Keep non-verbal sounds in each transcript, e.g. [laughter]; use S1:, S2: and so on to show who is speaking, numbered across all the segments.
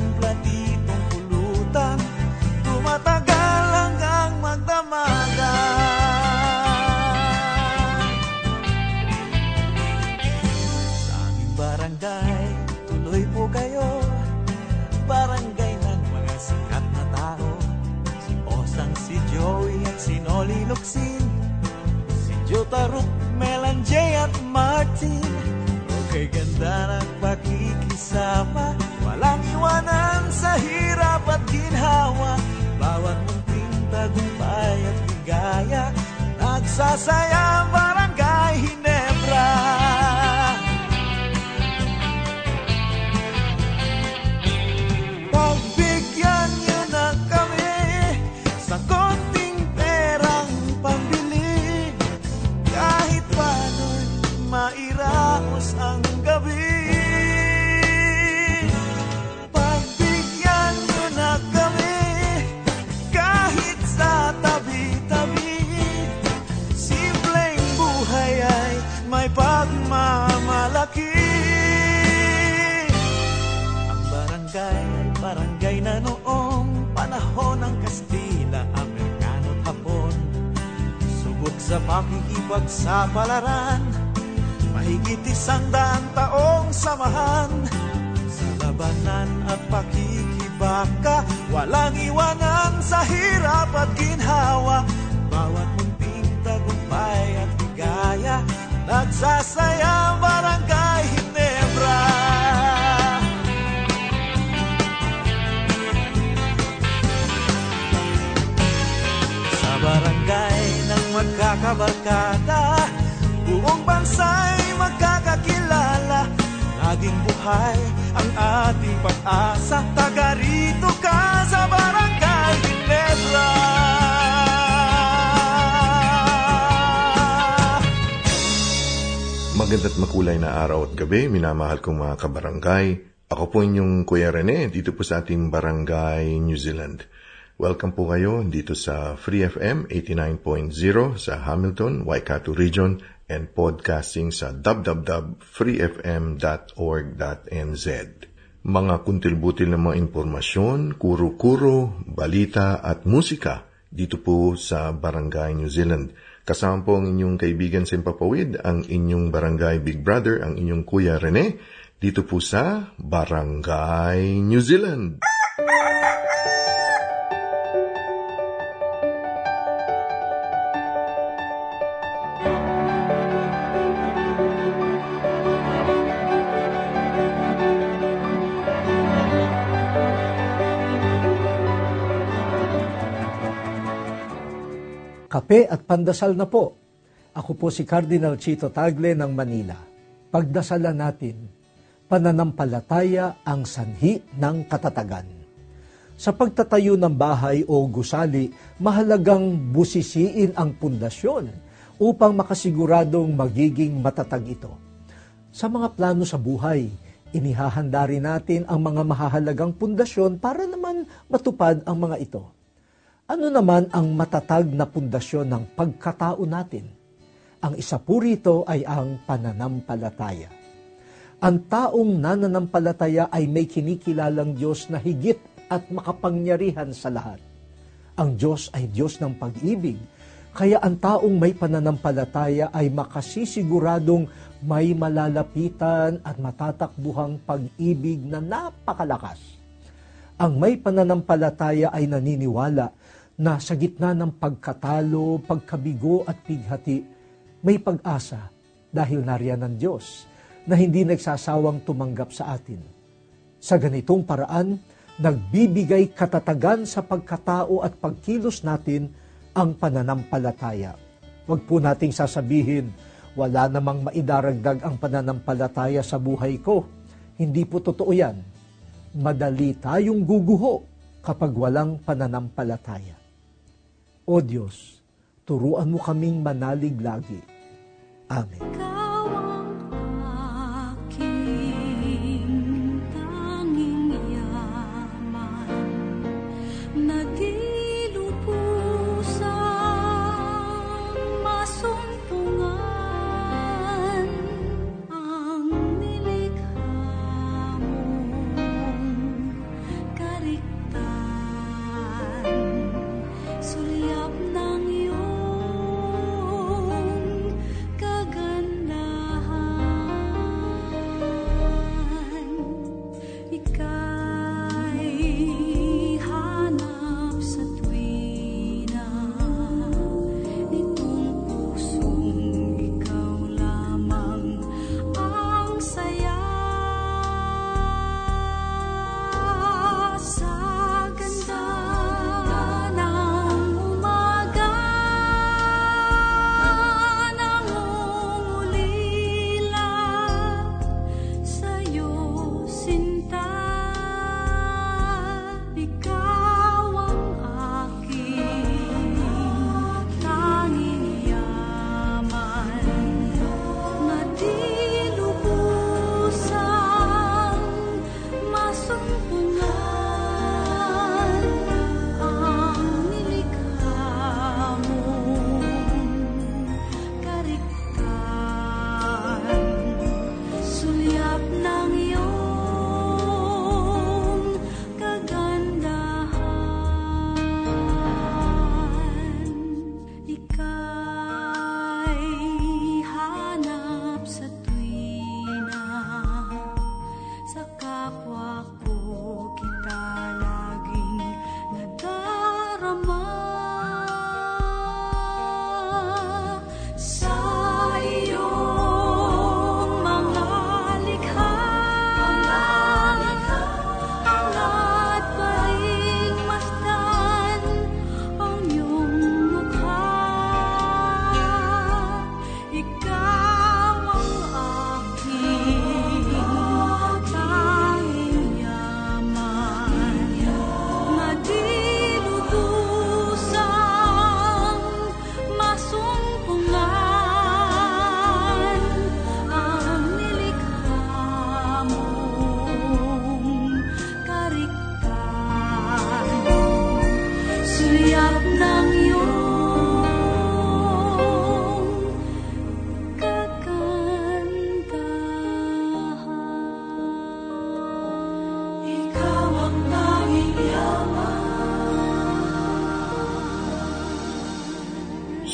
S1: Isang platitong pulutan. Tumatagal hanggang magdamagan Sa aming barangay, tuloy po kayo. Barangay ng mga sikat na tao. Si Osang, si Joey at si Noli Luxin Si Jotaruk, Melanjay at Martin. Okay ganda ng Nagsasaya ang
S2: minamahal kong mga kabarangay. Ako po inyong Kuya Rene, dito po sa ating barangay New Zealand. Welcome po kayo dito sa Free FM 89.0 sa Hamilton, Waikato Region and podcasting sa www.freefm.org.nz. Mga kuntil-butil na mga impormasyon, kuro-kuro, balita at musika dito po sa Barangay New Zealand. Kasama po ang inyong kaibigan sa Impapawid, ang inyong barangay Big Brother, ang inyong Kuya Rene, dito po sa Barangay New Zealand.
S3: Kape at pandasal na po. Ako po si Cardinal Chito Tagle ng Manila. Pagdasalan natin, pananampalataya ang sanhi ng katatagan. Sa pagtatayo ng bahay o gusali, mahalagang busisiin ang pundasyon upang makasiguradong magiging matatag ito. Sa mga plano sa buhay, inihahanda rin natin ang mga mahahalagang pundasyon para naman matupad ang mga ito. Ano naman ang matatag na pundasyon ng pagkatao natin? Ang isa po rito ay ang pananampalataya. Ang taong nananampalataya ay may kinikilalang Diyos na higit at makapangyarihan sa lahat. Ang Diyos ay Diyos ng pag-ibig, kaya ang taong may pananampalataya ay makasisiguradong may malalapitan at matatakbuhang pag-ibig na napakalakas. Ang may pananampalataya ay naniniwala na sa gitna ng pagkatalo, pagkabigo at pighati, may pag-asa dahil nariyan ng Diyos na hindi nagsasawang tumanggap sa atin. Sa ganitong paraan, nagbibigay katatagan sa pagkatao at pagkilos natin ang pananampalataya. Huwag po nating sasabihin, wala namang maidaragdag ang pananampalataya sa buhay ko. Hindi po totoo yan. Madali tayong guguho kapag walang pananampalataya. O Diyos, turuan mo kaming manalig lagi. Amen.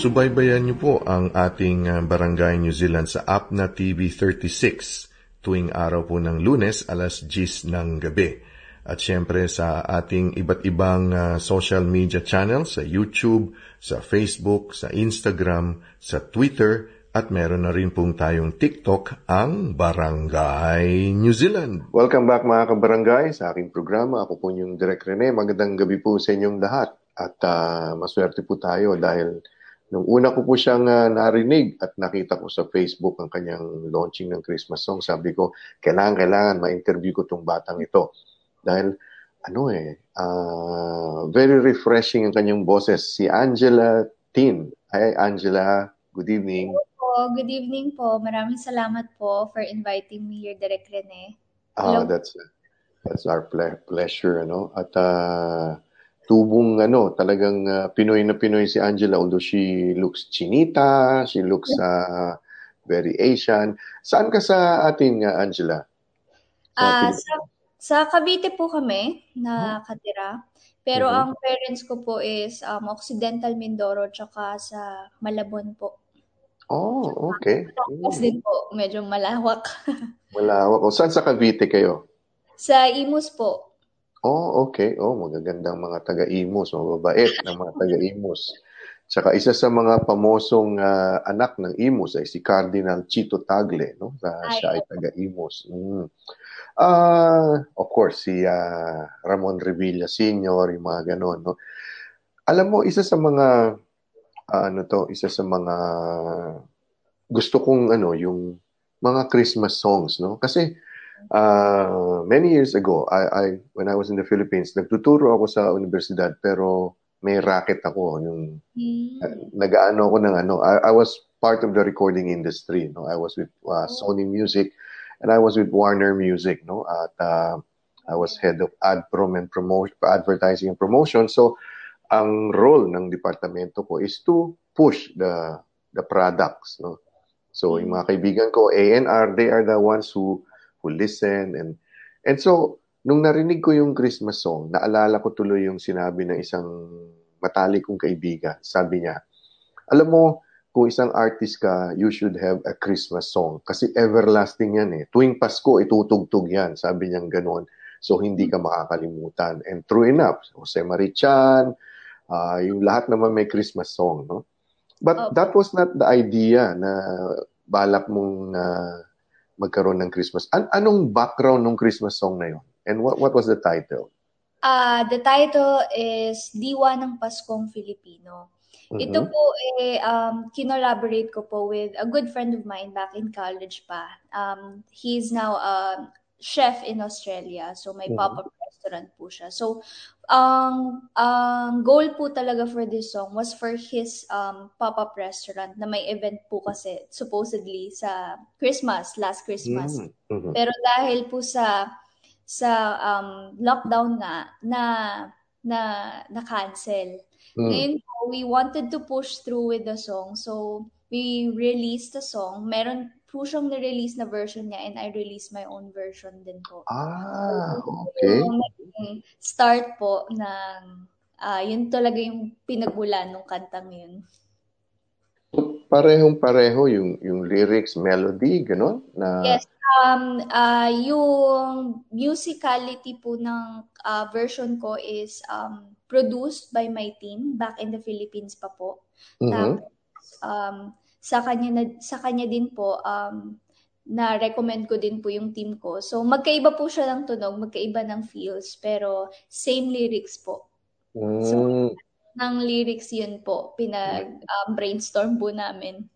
S4: Subaybayan niyo po ang ating uh, Barangay New Zealand sa app na TV36 tuwing araw po ng lunes alas 10 ng gabi. At syempre sa ating iba't ibang uh, social media channels sa YouTube, sa Facebook, sa Instagram, sa Twitter, at meron na rin pong tayong TikTok, ang Barangay New Zealand.
S2: Welcome back mga kabarangay sa aking programa. Ako po yung Direk Rene. Magandang gabi po sa inyong lahat. At uh, maswerte po tayo dahil nung una ko po siyang uh, narinig at nakita ko sa Facebook ang kanyang launching ng Christmas song, sabi ko, kailangan, kailangan ma-interview ko tong batang ito. Dahil ano eh, uh, very refreshing ang kanyang boses. Si Angela Tin. Hi Angela, good evening
S5: po. Good evening po. Maraming salamat po for inviting me here, Direk Rene.
S2: Ah, that's that's our ple- pleasure, ano? At uh, tubong ano, talagang uh, Pinoy na Pinoy si Angela although she looks chinita, she looks uh, very Asian. Saan ka sa ating uh, Angela?
S5: Ah, uh, sa, sa Cavite po kami nakatira. Pero mm-hmm. ang parents ko po is um, Occidental Mindoro tsaka sa Malabon po.
S2: Oh, okay.
S5: Tapos din po, medyo malawak. [laughs]
S2: malawak. O saan sa Cavite kayo?
S5: Sa Imus po.
S2: Oh, okay. Oh, magagandang mga taga-Imus, mababait ng mga taga-Imus. Tsaka isa sa mga pamosong uh, anak ng Imus ay si Cardinal Chito Tagle, no? Uh, siya ay taga-Imus. Mm. Uh, of course, si uh, Ramon Revilla Sr., yung mga ganon, no? Alam mo, isa sa mga uh, ano to, isa sa mga gusto kong ano, yung mga Christmas songs, no? Kasi uh, many years ago, I, I when I was in the Philippines, nagtuturo ako sa universidad pero may racket ako yung mm. uh, nag-aano ako ng ano, I, I was part of the recording industry, no? I was with uh, Sony Music and I was with Warner Music, no? At uh, I was head of ad prom and promotion, advertising and promotion. So ang role ng departamento ko is to push the the products no so yung mga kaibigan ko ANR they are the ones who who listen and and so nung narinig ko yung Christmas song naalala ko tuloy yung sinabi ng isang matalik kong kaibigan sabi niya alam mo kung isang artist ka, you should have a Christmas song. Kasi everlasting yan eh. Tuwing Pasko, itutugtog yan. Sabi niya ganoon. So, hindi ka makakalimutan. And true enough, Jose Marichan, uh, yung lahat naman may Christmas song, no? But oh. that was not the idea na balak mong uh, magkaroon ng Christmas. An- anong background ng Christmas song na yon? And what what was the title?
S5: Uh, the title is Diwa ng Paskong Filipino. Mm-hmm. Ito po eh um kinolaborate ko po with a good friend of mine back in college pa. Um he's now a chef in Australia. So may mm-hmm. pop-up restaurant po siya. So ang ang goal po talaga for this song was for his um, pop-up restaurant na may event po kasi supposedly sa Christmas, last Christmas. Mm, mm-hmm. Pero dahil po sa sa um, lockdown nga na na na cancel. Mm. Ngayon po, we wanted to push through with the song. So we released the song. Meron po siyang na-release na version niya and I released my own version din po.
S2: Ah, okay.
S5: So, start po ng, uh, yun talaga yung pinagbulan ng kantang yun.
S2: Parehong-pareho yung, yung lyrics, melody, gano'n? Na...
S5: Yes. Um, uh, yung musicality po ng uh, version ko is um, produced by my team back in the Philippines pa po. Mm-hmm. Tapos, um, sa kanya na, sa kanya din po um na recommend ko din po yung team ko. So magkaiba po siya ng tunog, magkaiba ng feels, pero same lyrics po. Mm. So ng lyrics yun po, pinag um, brainstorm po namin.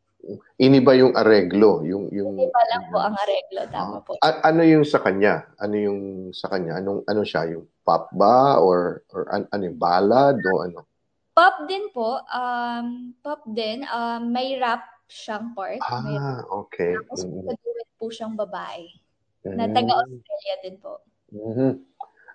S2: Iniba yung areglo, yung yung
S5: Iniba lang po ang areglo, tama po.
S2: A- ano yung sa kanya? Ano yung sa kanya? Anong ano siya, yung pop ba or or an, ano yung ballad o ano?
S5: Pop din po, um pop din, um may rap siyang part.
S2: Ah, May, okay.
S5: Tapos mm-hmm. duet po siyang babae. Mm-hmm. Na taga-Australia din po.
S2: Mm-hmm.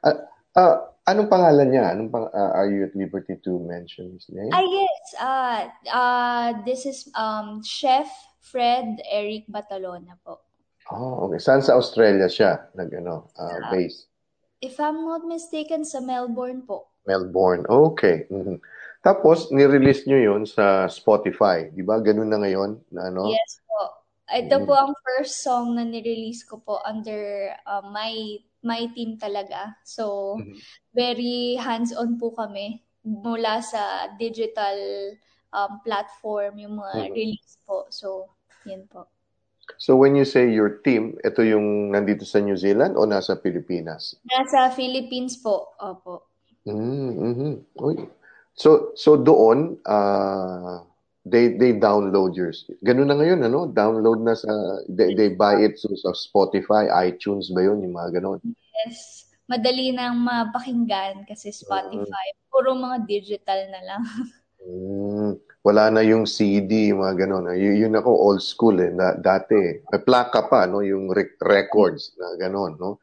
S2: Uh, uh, anong pangalan niya? Anong pang, uh, are you at liberty to mention his name?
S5: Ah, yes. Uh, uh, this is um, Chef Fred Eric Batalona po.
S2: Oh, okay. Saan sa Australia siya nag ano, uh, uh, base?
S5: If I'm not mistaken, sa Melbourne po.
S2: Melbourne. Okay. Mhm. Tapos, nirelease nyo yun sa Spotify. Di ba? Ganun na ngayon? Na, ano?
S5: Yes po. Ito po ang first song na nirelease ko po under uh, my my team talaga. So,
S2: Mhm.
S5: very hands-on po kami mula sa digital um, platform, yung mga
S2: Mhm.
S5: release po. So, yan po.
S2: So, when you say your team, ito yung nandito sa New Zealand o nasa Pilipinas?
S5: Nasa Philippines po. Opo.
S2: Mm, mhm. Uy. So, so doon, ah, they they download yours. Ganun na ngayon, ano? Download na sa, they, they buy it so, sa Spotify, iTunes ba yun? Yung mga ganun.
S5: Yes. Madali nang mapakinggan kasi Spotify. Puro mga digital na lang. [laughs]
S2: Mm, wala na yung CD, yung mga ganun. Y- yun ako, old school eh. Na, dati, may plaka pa, no? Yung rec- records na ganun, no?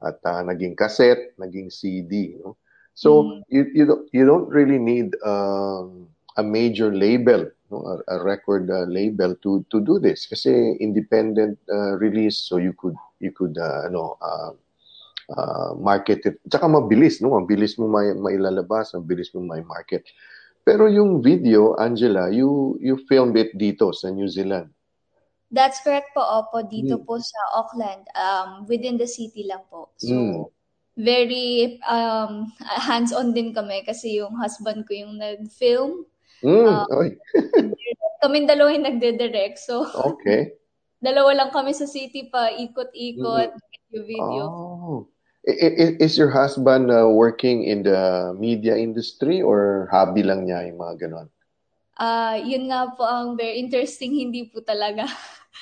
S2: At ah, naging cassette, naging CD, no? So, you, you, don't, you don't really need um, a major label, no? a, a record uh, label to to do this kasi independent uh, release so you could you could uh, ano uh, uh, market it. Tsaka mabilis, no? Mabilis mo may mailalabas, mabilis mo may market. Pero yung video, Angela, you you filmed it dito sa New Zealand.
S5: That's correct po. Opo, dito
S2: Mm.
S5: po sa Auckland. Um, within the city lang po. So,
S2: Mm.
S5: Very um, hands-on din kami kasi yung husband ko yung nag-film.
S2: Mm,
S5: Ah.
S2: oy, [laughs]
S5: Kaming dalawa yung nagde-direct. So,
S2: okay. [laughs]
S5: dalawa lang kami sa city pa, ikot-ikot, yung video.
S2: Oh. I- Is your husband uh, working in the media industry or hobby lang niya yung mga ganon?
S5: Ah, yun nga po ang very interesting, hindi po talaga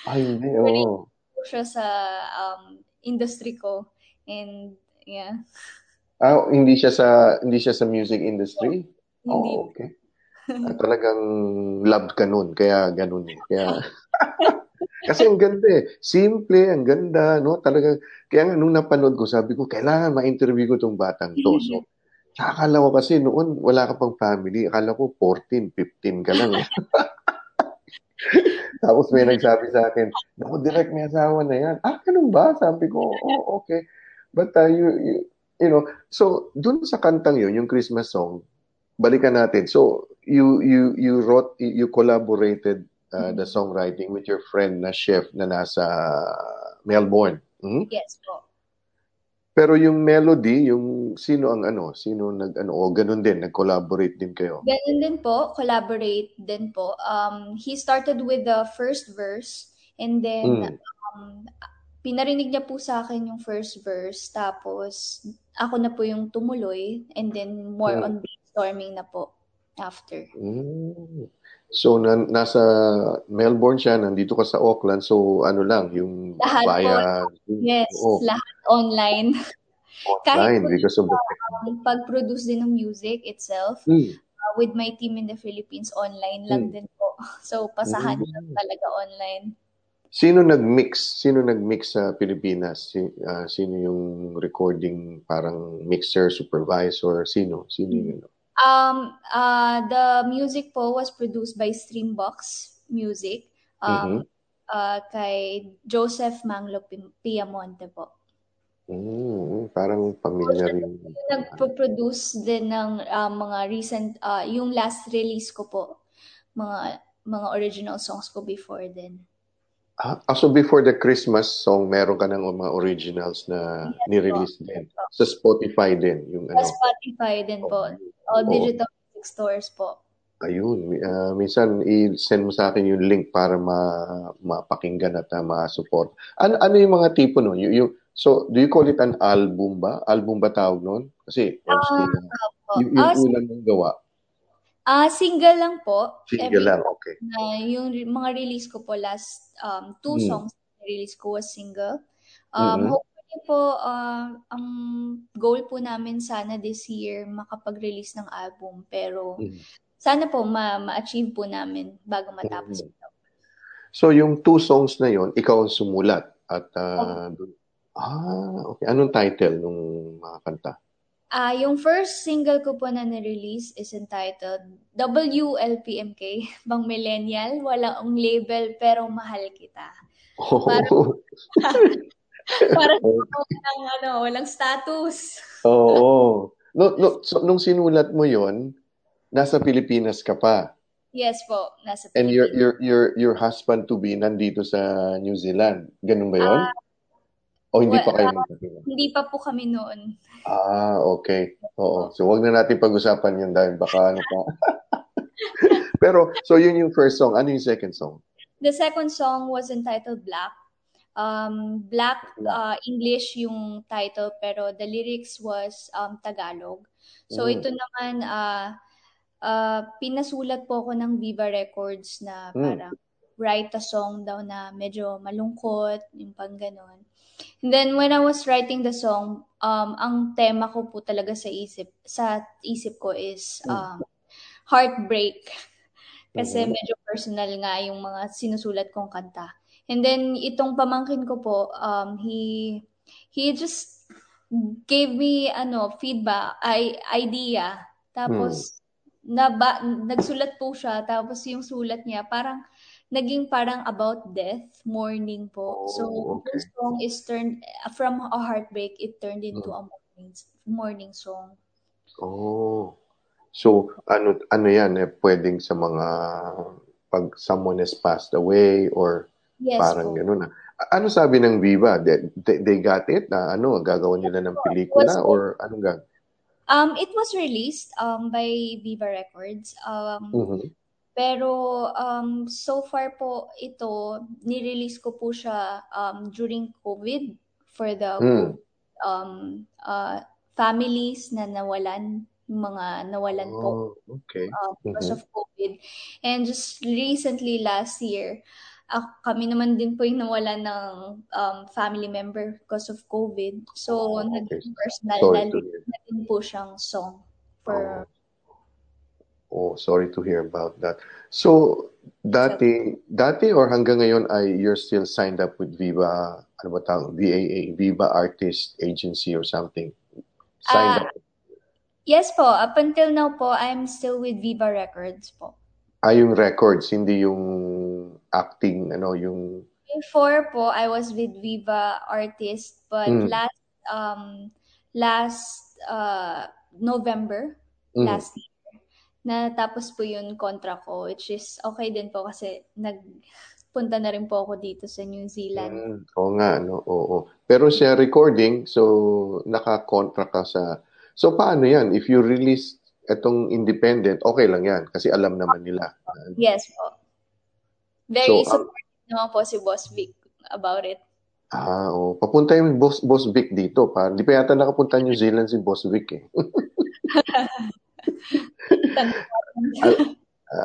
S2: Ay, hindi. [laughs] Oh.
S5: siya sa um, industry ko. And, yeah,
S2: Ah, hindi siya sa hindi siya sa music industry?
S5: hindi
S2: Oh, okay. Ah, talagang love ka nun, kaya ganun eh. Kaya [laughs] kasi ang ganda eh. Simple, ang ganda, no? Talagang kaya nga nung napanood ko, sabi ko, kailangan ma-interview ko tong batang to. So, tsaka akala ko kasi noon wala ka pang family. Akala ko 14, 15 ka lang. eh. [laughs] Tapos may nagsabi sa akin, naku, direct may asawa na yan. Ah, ganun ba? Sabi ko, oh, okay. But uh, you, you, you know, so dun sa kantang yun, yung Christmas song, balikan natin. So, you you you wrote, you collaborated uh, the songwriting with your friend na chef na nasa Melbourne. Mhm.
S5: yes po.
S2: Pero yung melody, yung sino ang ano, sino nag ano, o ganun din, nag-collaborate din kayo.
S5: Ganun din po, collaborate din po. Um, he started with the first verse and then
S2: Mm.
S5: um, pinarinig niya po sa akin yung first verse tapos ako na po yung tumuloy and then more
S2: Mm.
S5: on brainstorming na po after.
S2: Mm. So na, nasa Melbourne siya, nandito ka sa Auckland, so ano lang, yung
S5: Lahat po.
S2: via
S5: Yes,
S2: oo,
S5: lahat online. [laughs] Kahit
S2: online
S5: po
S2: because of the
S5: um, pag-produce din ng music itself
S2: Mm.
S5: uh, with my team in the Philippines online lang
S2: Mm.
S5: din po. [laughs] So pasahan
S2: Mm.
S5: lang talaga online.
S2: Sino nag-mix? Sino nag-mix sa Pilipinas? Si, ah, sino yung recording parang mixer, supervisor? Sino? Sino yun?
S5: Um, uh, the music po was produced by Streambox Music um, uh, kay Joseph Manglo Pi- Piamonte po.
S2: Mm, parang familiar yung...
S5: Nagpo-produce din ng uh, mga recent, uh, yung last release ko po, mga mga original songs ko before din.
S2: Ah, ah, so before the Christmas song, meron ka ng mga originals na ni-release din. Sa Spotify din. Yung
S5: Sa
S2: ano.
S5: Spotify din po. O
S2: Oo.
S5: digital music stores po.
S2: Ayun. ah, minsan, i-send mo sa akin yung link para ma mapakinggan at uh, ma-support. Ano, ano yung mga tipo nun? Yung, yung, so, do you call it an album ba? Album ba tawag nun? Kasi, old school.
S5: Po.
S2: Yung, yung ulan mong gawa.
S5: Ah, single lang po.
S2: Single
S5: Every
S2: lang, okay.
S5: na yung re- mga release ko po last um, two
S2: Mm.
S5: songs na release ko was single. Um,
S2: Mhm.
S5: Hopefully po, uh, ang goal po namin sana this year makapag-release ng album. Pero
S2: Mhm.
S5: sana po ma- ma-achieve po namin bago matapos
S2: Mhm.
S5: ito.
S2: So, yung two songs na yon ikaw ang sumulat. At, ah, dun- ah, okay. Anong title nung mga kanta?
S5: Ah, yung first single ko po na na-release is entitled WLPMK, [laughs] Bang Millennial, walang label pero mahal kita. Parang- [laughs] Para walang ano, walang status.
S2: Oo. No, no, so, nung sinulat mo yon nasa Pilipinas ka pa.
S5: Yes po, nasa Pilipinas.
S2: And your your your your husband to be nandito sa New Zealand. Ganun ba 'yon?
S5: Ah,
S2: o hindi
S5: well,
S2: pa kayo
S5: ah,
S2: magkakilala?
S5: hindi pa po kami noon.
S2: Ah, okay. Oo. So wag na natin pag-usapan 'yun dahil baka ano pa. [laughs] Pero so yun yung first song. Ano yung second song?
S5: The second song was entitled Black. Um, Black uh, English yung title pero the lyrics was um, Tagalog. So
S2: Mm.
S5: ito naman uh, uh, pinasulat po ako ng Viva Records na
S2: Mm.
S5: parang write a song daw na medyo malungkot, yung pang ganon. And then when I was writing the song, um, ang tema ko po talaga sa isip sa isip ko is um, heartbreak. [laughs] Kasi medyo personal nga yung mga sinusulat kong kanta. And then itong pamangkin ko po, um, he he just gave me ano feedback, I, idea. Tapos naba, nagsulat po siya. Tapos yung sulat niya parang naging parang about death, mourning po. so
S2: Oh, okay.
S5: the song is turned from a heartbreak, it turned into
S2: Mm.
S5: a mourning mourning song.
S2: Oh. So ano ano 'yan eh pwedeng sa mga pag someone has passed away or
S5: Yes
S2: parang
S5: po.
S2: gano'n na. Ano sabi ng Viva? They, they, they got it na ano, gagawin nila ng pelikula
S5: Was-
S2: or anong gag?
S5: Um, it was released um, by Viva Records. Um,
S2: Mhm.
S5: Pero um, so far po ito, nirelease ko po siya um, during COVID for the
S2: Mm.
S5: um, uh, families na nawalan, mga nawalan po
S2: Oh, okay.
S5: uh, because
S2: Mhm.
S5: of COVID. And just recently last year, ako, kami naman din po yung nawalan ng um, family member because of COVID. So,
S2: Oh, okay.
S5: naging personal
S2: Sorry
S5: na din po siyang song for
S2: Oh, sorry to hear about that. So, dati, dati or hanggang ngayon ay you're still signed up with Viva, ano ba tawag? VAA, Viva Artist Agency or something. Signed
S5: Ah,
S2: up.
S5: Yes po, up until now po, I'm still with Viva Records po.
S2: Ah, yung records, hindi yung acting, ano, yung...
S5: Before po, I was with Viva Artist, but
S2: Mm.
S5: last um last uh November
S2: Mm.
S5: last year, natapos po yung contract ko, which is okay din po kasi nagpunta na rin po ako dito sa New Zealand.
S2: Mm, oo nga, no? Oo. Pero sa recording, so naka-contract ka sa... So paano yan? If you release itong independent, okay lang yan kasi alam naman nila.
S5: Yes po. Very
S2: So, um,
S5: supportive naman po si Boss Vic about it.
S2: Ah, oh. Papunta yung Boss, Boss Vic dito. Pa. Di pa yata nakapunta New Zealand si Boss Vic eh. [laughs]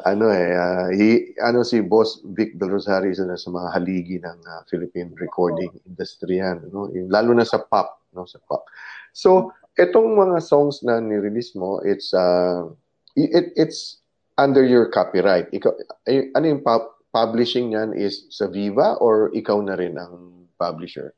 S2: Ano eh, ah, he, ano si Boss Vic Del Rosario isa na sa mga haligi ng ah, Philippine recording industry yan, no? Lalo na sa pop, no, sa pop. So, etong mga songs na ni-release mo, it's uh, it, it's under your copyright. Ikaw, ay, ano yung pub- publishing niyan is sa Viva or ikaw na rin ang publisher?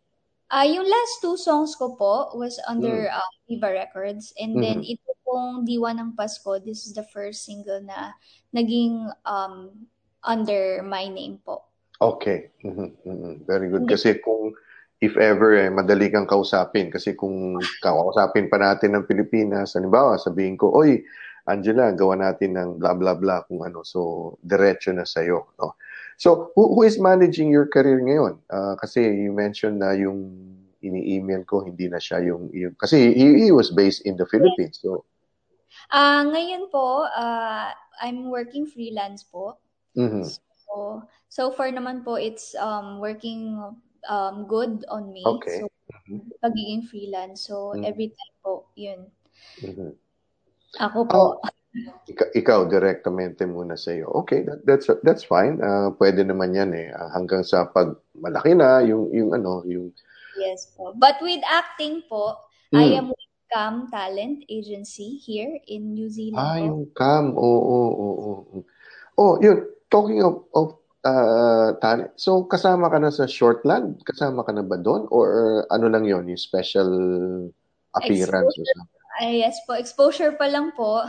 S5: Ah, yung last two songs ko po was under
S2: Mm.
S5: um, Viva Records. And then
S2: Mhm.
S5: Pong Diwa ng Pasko, this is the first single na naging um, under my name po.
S2: Okay. Mhm, mhm. Very good. Kasi kung if ever eh, madali kang kausapin kasi kung kausapin pa natin ng Pilipinas, halimbawa sabihin ko, "Oy, Angela, gawa natin ng blah blah blah kung ano." So, diretso na sa no? So, who, who is managing your career ngayon? Ah, kasi you mentioned na yung ini-email ko hindi na siya yung, yung kasi he, he was based in the Philippines. So,
S5: Ah, ngayon po, ah, I'm working freelance po.
S2: mhm.
S5: So, so far naman po, it's um, working um, good on me.
S2: Okay.
S5: So,
S2: Mhm.
S5: pagiging freelance. So,
S2: Mm.
S5: every time po, yun.
S2: Mhm.
S5: Ako po.
S2: Ika- ikaw direktamente muna sa iyo. Okay, that, that's that's fine. Ah, pwede naman 'yan eh. Ah, hanggang sa pag malaki na yung yung ano, yung
S5: Yes po. But with acting po, I
S2: Mm.
S5: am Cam Talent Agency here in New Zealand
S2: ah,
S5: po.
S2: yung cam. Oo, oo, oo, oo. Oh, yun. Talking of of uh, talent. So kasama ka na sa Shortland? Kasama ka na ba doon or ano lang 'yon, yung special appearance or something?
S5: Ay, yes po. Exposure pa lang po.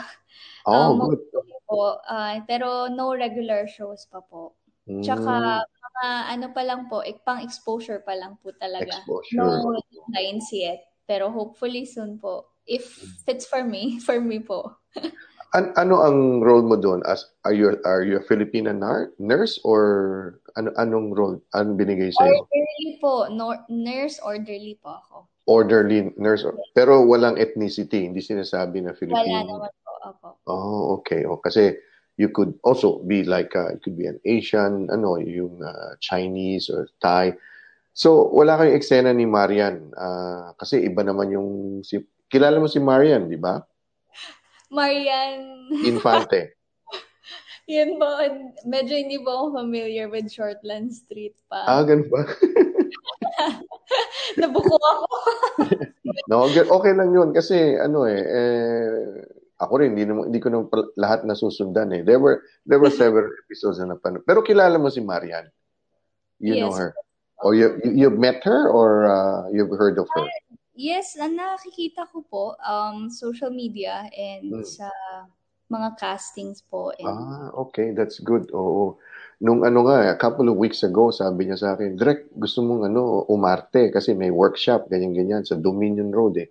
S2: Oh,
S5: Um,
S2: good.
S5: po. Ah, pero no regular shows pa po.
S2: Mm,
S5: Tsaka mga ano pa lang po, eh, pang exposure pa lang po talaga.
S2: exposure.
S5: No lines yet. Pero hopefully soon po, if it's for me, [laughs] for me po.
S2: An- ano ang role mo doon? As are you are you a Filipina nar- nurse or ano anong role anong binigay sa iyo?
S5: Orderly po, no, nurse orderly po ako.
S2: Orderly nurse or- pero walang ethnicity, hindi sinasabi na
S5: Wala
S2: Filipino.
S5: naman po ako.
S2: Oh, okay. Oh, kasi you could also be like uh, it could be an Asian, ano, yung uh, Chinese or Thai. So, wala kayong eksena ni Marian Ah, kasi iba naman yung si Kilala mo si Marian, di ba?
S5: Marian,
S2: Infante. [laughs]
S5: yun po, medyo hindi po ako familiar with Shortland Street pa.
S2: ah, ganun ba? [laughs]
S5: Nabuko ako. [laughs]
S2: No, okay, lang 'yun kasi ano eh, eh ako rin hindi naman hindi ko naman lahat nasusundan eh. There were there were several episodes na napanood. Pero kilala mo si Marian. You know
S5: Yes.
S2: her. Or you, you you've met her or uh, you've heard of her?
S5: Yes, na nakikita ko po um social media
S2: Hmm.
S5: and sa mga castings po and
S2: Ah, okay, that's good. Oo. Nung ano nga, a couple of weeks ago, sabi niya sa akin, Direk, gusto mong ano, umarte kasi may workshop, ganyan-ganyan, sa Dominion Road eh.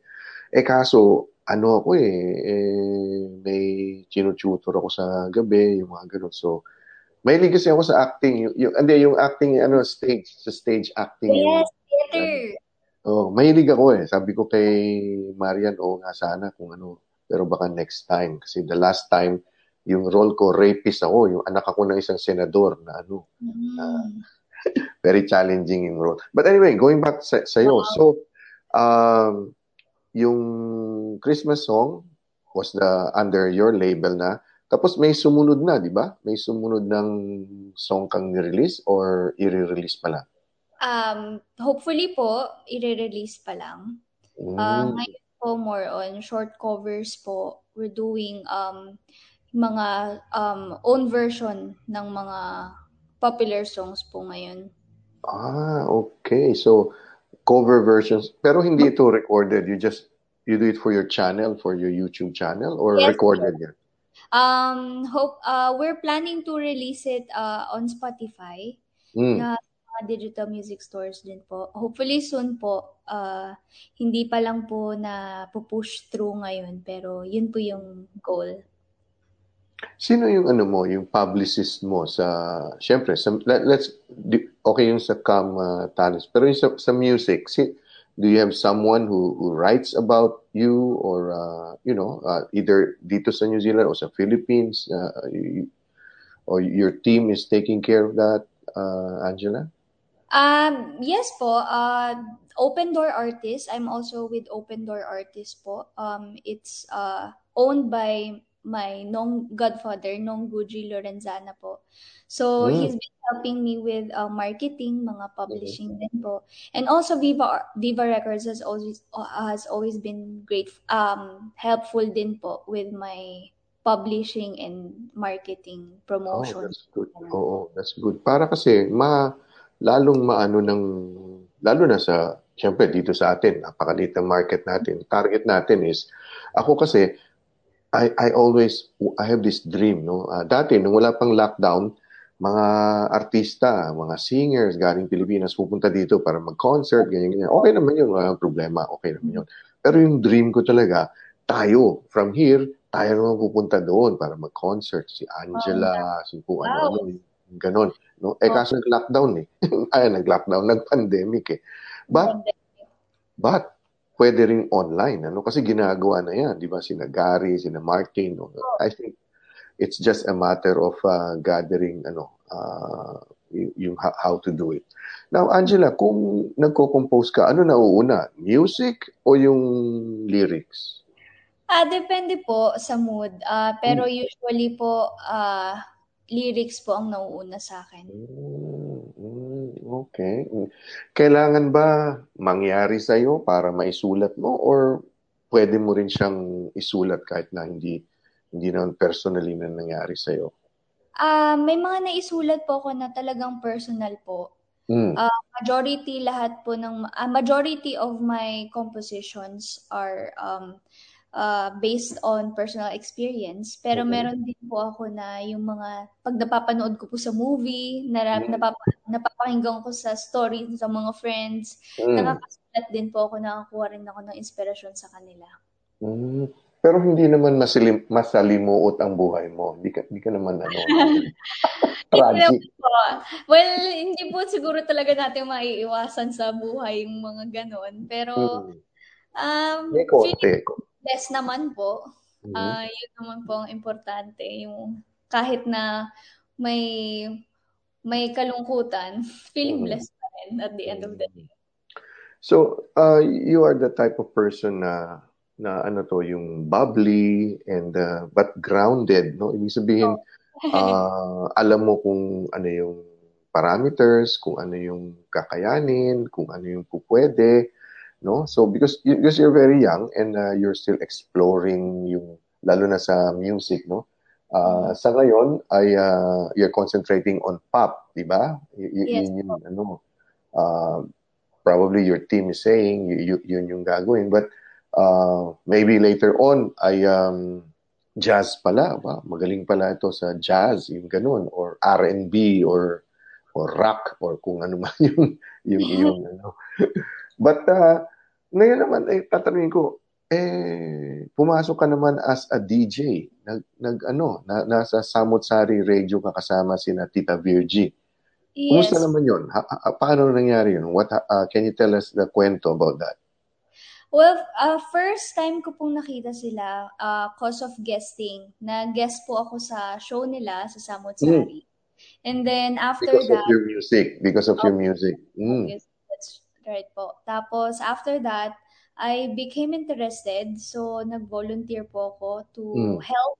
S2: Eh kaso, ano ako eh, eh may tinututor ako sa gabi, yung mga ganun. So, mahilig kasi ako sa acting. Yung, yung, hindi, yung acting, ano, stage, sa stage acting.
S5: Yes, theater.
S2: Oh, mahilig ako eh. Sabi ko kay Marian, oo nga sana kung ano. Pero baka next time. Kasi the last time, yung role ko, rapist ako. Yung anak ako ng isang senador na ano.
S5: Mm. [laughs]
S2: Very challenging yung role. But anyway, going back sa sa'yo. So, um, yung Christmas song was the under your label na. Tapos may sumunod na, di ba? May sumunod ng song kang ni-release or i-release pa lang?
S5: Um, hopefully po, i-release pa lang.
S2: Mm.
S5: Uh, ngayon po, more on short covers po. We're doing um, mga um, own version ng mga popular songs po ngayon.
S2: Ah, okay. So, cover versions. Pero hindi ito recorded. You just, you do it for your channel, for your YouTube channel, or
S5: Yes,
S2: recorded yan?
S5: Um, hope uh, we're planning to release it uh, on Spotify
S2: Mm.
S5: na mga digital music stores din po. Hopefully soon po. Uh, hindi pa lang po na push through ngayon pero yun po yung goal.
S2: Sino yung ano mo, yung publicist mo sa, syempre, sa, let, let's, okay yung sa Cam uh, Talents, pero yung sa, sa music, si, do you have someone who, who writes about you or, uh, you know, uh, either dito sa New Zealand or sa Philippines, uh, you, or your team is taking care of that, uh, Angela?
S5: Um, yes po, uh, Open Door Artist. I'm also with Open Door Artist po. Um, it's uh, owned by my nong godfather, Nong Guji Lorenzana po. So,
S2: Mm.
S5: he's been helping me with uh, marketing, mga publishing din po. And also Viva Viva Records has always uh, has always been great um helpful din po with my publishing and marketing
S2: Oh,
S5: promotion.
S2: that's good. Oo, that's good. Para kasi ma lalong maano ng lalo na sa syempre dito sa atin, napakaliit ng market natin. Target natin is ako kasi I I always I have this dream, no. Ah, dati nung wala pang lockdown, mga artista, mga singers galing Pilipinas pupunta dito para mag-concert, ganyan ganyan. Okay naman 'yun, walang problema. Okay naman 'yun. Pero yung dream ko talaga, tayo from here, tayo naman pupunta doon para mag-concert si Angela, si kung ano, ano, yung ganon. No? Eh kaso nag-lockdown eh. [laughs] Ay, nag-lockdown, nag-pandemic eh. But, but, pwede rin online. Ano? Kasi ginagawa na yan. Di ba? Sina Gary, sina Martin. No? I think it's just a matter of uh, gathering ano, uh, yung ho- how to do it. Now, Angela, kung nagko-compose ka, ano nauuna? Music o yung lyrics?
S5: Ah, depende po sa mood. Ah, pero usually po ah lyrics po ang nauuna sa akin.
S2: Mm, mm, okay. Kailangan ba mangyari sa'yo para maisulat mo or pwede mo rin siyang isulat kahit na hindi hindi naman personally na nangyari sa'yo?
S5: Ah, may mga naisulat po ako na talagang personal po.
S2: Mm.
S5: Ah, majority lahat po ng ah, majority of my compositions are um uh, based on personal experience. Pero
S2: Mhm.
S5: meron din po ako na yung mga pag napapanood ko po sa movie, na,
S2: Mhm.
S5: napapa, napapakinggan ko sa stories sa mga friends,
S2: Mm.
S5: nakakasulat din po ako, nakakuha rin ako ng inspirasyon sa kanila.
S2: Mm. Pero hindi naman masilim, masalimuot ang buhay mo. Hindi ka, hindi ka naman ano. [laughs] tragic.
S5: po. Well, hindi po siguro talaga natin maiiwasan sa buhay yung mga ganon. Pero,
S2: Mm.
S5: um,
S2: May konti.
S5: feeling blessed naman po.
S2: Mhm.
S5: Ah, yun naman po ang importante. Yung kahit na may may kalungkutan, [laughs] feeling
S2: Mhm.
S5: blessed pa rin at the end of the day.
S2: So, uh, you are the type of person na na ano to, yung bubbly and uh, but grounded, no? Ibig sabihin, uh, [laughs] alam mo kung ano yung parameters, kung ano yung kakayanin, kung ano yung pupwede, no? So because you- because you're very young and uh, you're still exploring yung lalo na sa music, no? Uh, sa ngayon ay uh, you're concentrating on pop, di ba? Y- y-
S5: Yes
S2: yun yung ano uh, probably your team is saying y- y- yun yung gagawin but uh, maybe later on ay um, jazz pala ba magaling pala ito sa jazz yung ganun or R&B or or rock or kung ano man [laughs] yung yung yung [laughs] ano but uh, ngayon naman eh tatanungin ko eh pumasok ka naman as a DJ nag, nag ano na, nasa Samot Sari Radio ka kasama sina Tita Virgie
S5: Yes.
S2: Kumusta naman yun? Ha, ha- paano nangyari yun? What, uh, can you tell us the kwento about that?
S5: Well, uh, first time ko pong nakita sila uh, cause of guesting. Na-guest po ako sa show nila sa Samot Sari. And then after
S2: Because
S5: that,
S2: of your music. Because of your
S5: Okay.
S2: music. Mm.
S5: Yes, right po. Tapos, after that, I became interested. So, nag-volunteer po ako to
S2: Mm.
S5: help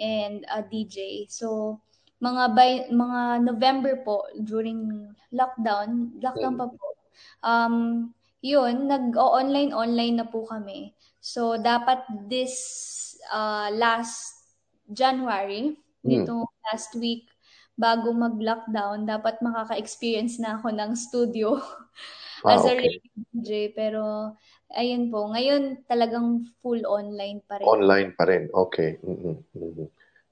S5: and a DJ. So, mga by, mga November po, during lockdown, lockdown pa po, um, yun, nag-online-online na po kami. So, dapat this uh, last January,
S2: Mm.
S5: nito last week, bago mag-lockdown, dapat makaka-experience na ako ng studio [laughs]
S2: Ah,
S5: as a
S2: okay.
S5: DJ. Pero, ayun po, ngayon talagang full online pa rin.
S2: Online pa rin. Okay. Mhm, mhm.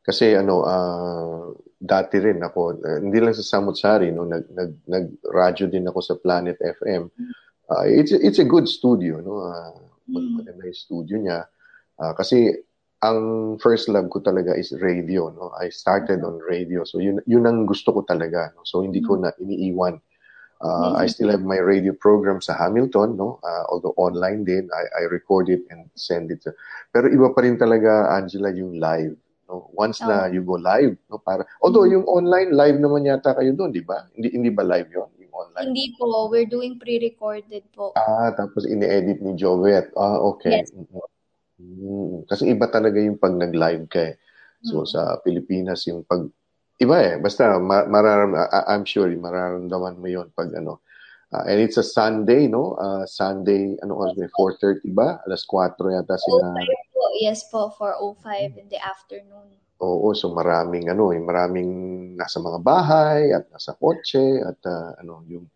S2: Kasi ano, ah, dati rin ako, eh, hindi lang sa Samot Sari, no, nag, nag, nag-radyo din ako sa Planet FM. Ah, it's, it's a good studio, no? Mag-
S5: Mm.
S2: maganda yung studio niya. Ah, kasi ang first love ko talaga is radio, no? I started on radio. So yun yun ang gusto ko talaga, no? So hindi ko na iniiwan. Uh, I still have my radio program sa Hamilton, no? Uh, although online din, I, I record it and send it. to- Pero iba pa rin talaga, Angela, yung live. No? Once na you go live, no? Para, although yung online, live naman yata kayo doon, di ba? Hindi, hindi ba live yon yung online?
S5: Hindi po, we're doing pre-recorded po.
S2: Ah, tapos ini-edit ni Jovet. Ah, okay.
S5: Yes.
S2: Mhm. Mm, Kasi iba talaga yung pag nag-live ka eh. So
S5: Mm.
S2: sa Pilipinas yung pag iba eh. Basta ma- mararam I- I'm sure mararamdaman mo yon pag ano. Ah, and it's a Sunday, no? Ah, Sunday, ano oras ba? 4:30 ba? Alas 4 yata sila.
S5: 05 po, yes po, 4.05 in the afternoon.
S2: Oo, so maraming ano, eh, maraming nasa mga bahay at nasa kotse at ah, ano yung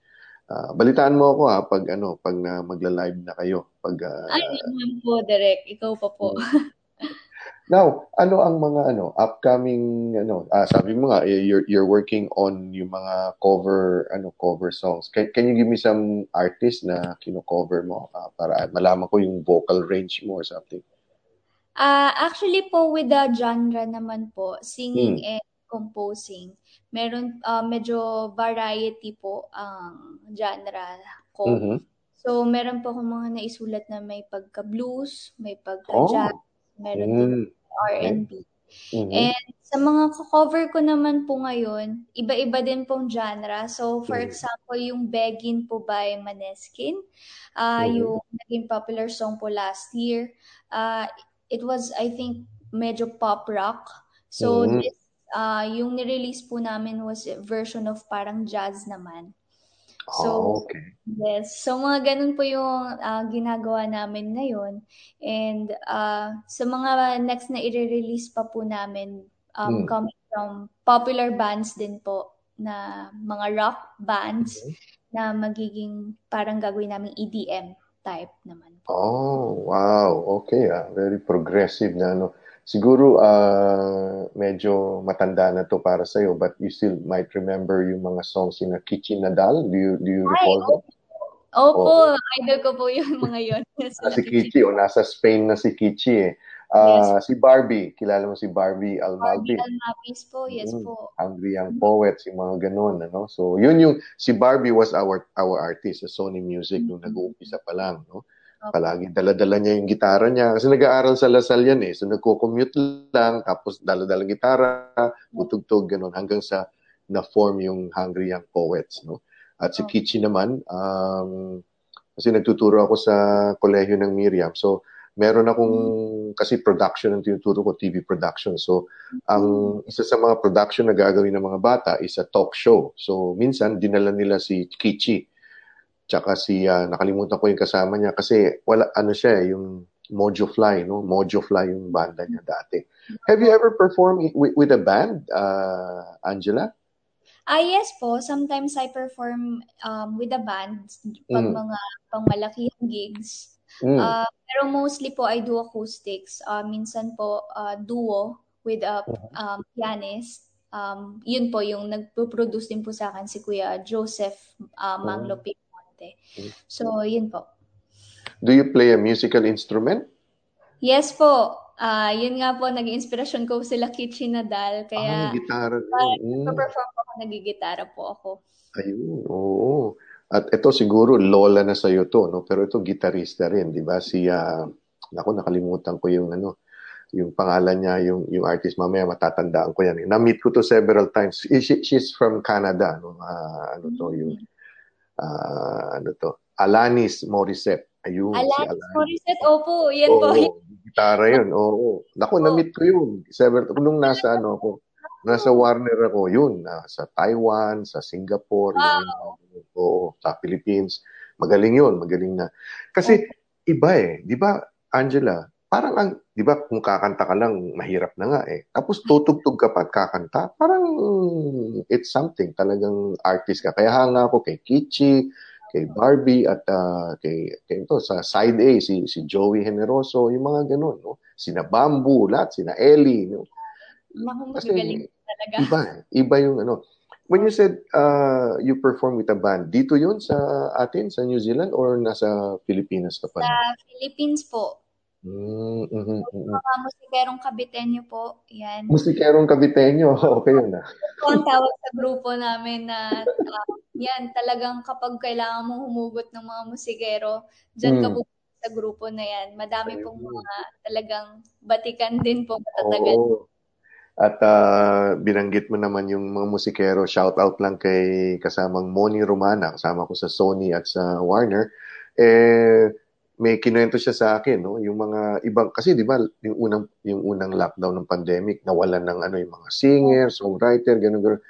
S2: ah, balitaan mo ako ha pag ano, pag na magla-live na kayo, pag ah,
S5: Ay, naman po, Direk. Ikaw pa po. [laughs]
S2: Now, ano ang mga ano upcoming ano ah, sabi mo nga eh, you're you're working on yung mga cover ano cover songs. Can, can you give me some artist na kino-cover mo ah, para malaman ko yung vocal range mo or something?
S5: Ah, actually po with the genre naman po, singing
S2: Hmm.
S5: and composing. Meron ah, medyo variety po ang genre ko.
S2: Mhm.
S5: So meron po akong mga naisulat na may pagka-blues, may
S2: Oh.
S5: pagka-jazz, meron din
S2: Mm.
S5: R&B.
S2: Mhm.
S5: And sa mga cover ko naman po ngayon, iba-iba din pong genre. So for
S2: Mhm.
S5: example, yung Beggin po by Maneskin, ah
S2: Mhm.
S5: yung naging popular song po last year, ah it was I think medyo pop rock. So
S2: Mhm.
S5: this ah yung ni-release po namin was a version of parang jazz naman. So
S2: okay.
S5: Yes. So, mga ganun po yung ah, ginagawa namin ngayon. And ah, sa mga next na i-release pa po namin, um,
S2: Mm.
S5: coming from popular bands din po, na mga rock bands
S2: Mhm.
S5: na magiging parang gagawin namin EDM type naman po.
S2: Oh, wow. Okay, ah. Very progressive na ano. Siguro ah medyo matanda na to para sa but you still might remember yung mga songs ni Kichi Nadal. Do you do you
S5: Ay,
S2: recall them?
S5: oo. Opo, idol ko po yung mga yun. [laughs]
S2: Si Kichi, o nasa Spain na si Kichi eh. Ah, Si Barbie, kilala mo si Barbie
S5: Barbie
S2: Almalbi.
S5: Almapis po, yes
S2: Mm,
S5: po.
S2: Hungry Young Poets, yung mga ganun, ano? So, yun yung, si Barbie was our our artist sa Sony Music nung nag-uumpisa pa lang, no? Palagi dala-dala niya yung gitara niya. Kasi nag-aaral sa Lasal yan eh. So, nagko-commute lang, tapos dala-dala gitara, butugtog, ganun, hanggang sa na-form yung Hungry Young Poets, no? At si. Kichi naman, um, kasi nagtuturo ako sa kolehiyo ng Miriam. So, meron akong, kasi production ang tinuturo ko, TV production. So, ang isa sa mga production na gagawin ng mga bata is a talk show. So, minsan, dinala nila si Kichi. Tsaka si, ah, nakalimutan ko yung kasama niya kasi wala, ano siya eh, yung Mojo Fly, no? Mojo Fly yung banda niya dati. Have you ever performed with, with a band, uh, Angela?
S5: Ah, yes po. Sometimes I perform um, with a band pag
S2: Mm.
S5: mga pangmalakihang gigs.
S2: Mm.
S5: Ah, pero mostly po I do acoustics. Ah, minsan po ah, duo with a um, pianist. Um, yun po yung nagpo-produce din po sa akin si Kuya Joseph uh, Manglo Pimonte. So, yun po.
S2: Do you play a musical instrument?
S5: Yes po. Ah, yun nga po, naging inspirasyon ko sila Kichi Nadal.
S2: ah,
S5: Kaya,
S2: gitara. Mm.
S5: perform po ako, nagigitara po ako.
S2: Ayun, oo. At ito siguro lola na sa iyo to, no? Pero ito gitarista rin, 'di ba? Si ah, naku, nakalimutan ko yung ano, yung pangalan niya, yung yung artist mamaya matatandaan ko yan. Na-meet ko to several times. She, she's from Canada, no? Ah, ano to yung ah, ano to? Alanis Morissette. Ayun, si
S5: Alanis
S2: Alanis.
S5: Morissette, opo, yan po.
S2: Oo, gitara yun. Oo. Naku, na-meet ko yun. Several, nung nasa ano ako, nasa Warner ako, yun, sa Taiwan, sa Singapore, yun, oo, sa Philippines. Magaling yun, magaling na. Kasi, iba eh, di ba, Angela, parang ang, di ba, kung kakanta ka lang, mahirap na nga eh. Tapos tutugtog ka pa at kakanta, parang it's something, talagang artist ka. Kaya hanga ako kay Kichi, kay Barbie at ah, kay, kay ito, sa side A, si, si Joey Generoso, yung mga ganun, no? Sina Bamboo, lahat, sina Ellie, no?
S5: Magagaling talaga.
S2: iba, eh. iba yung ano. When you said uh, you perform with a band, dito yun sa atin, sa New Zealand, or nasa Pilipinas ka pa?
S5: Sa Philippines po.
S2: Mm, mhm, mhm.
S5: Mga musikerong kabitenyo po. Yan.
S2: Musikerong Caviteño, [laughs] okay yun ah.
S5: Ito ang tawag sa grupo namin na ah, yan, talagang kapag kailangan mong humugot ng mga musikero, dyan ka
S2: Mm.
S5: pupunta sa grupo na yan. Madami pong mga talagang batikan din po matatagal.
S2: Oo. At ah, binanggit mo naman yung mga musikero, shout out lang kay kasamang Moni Romana, kasama ko sa Sony at sa Warner. Eh may kinuwento siya sa akin, no, yung mga ibang kasi 'di ba, yung unang yung unang lockdown ng pandemic, nawalan ng ano yung mga singer, songwriter, ganun ganun.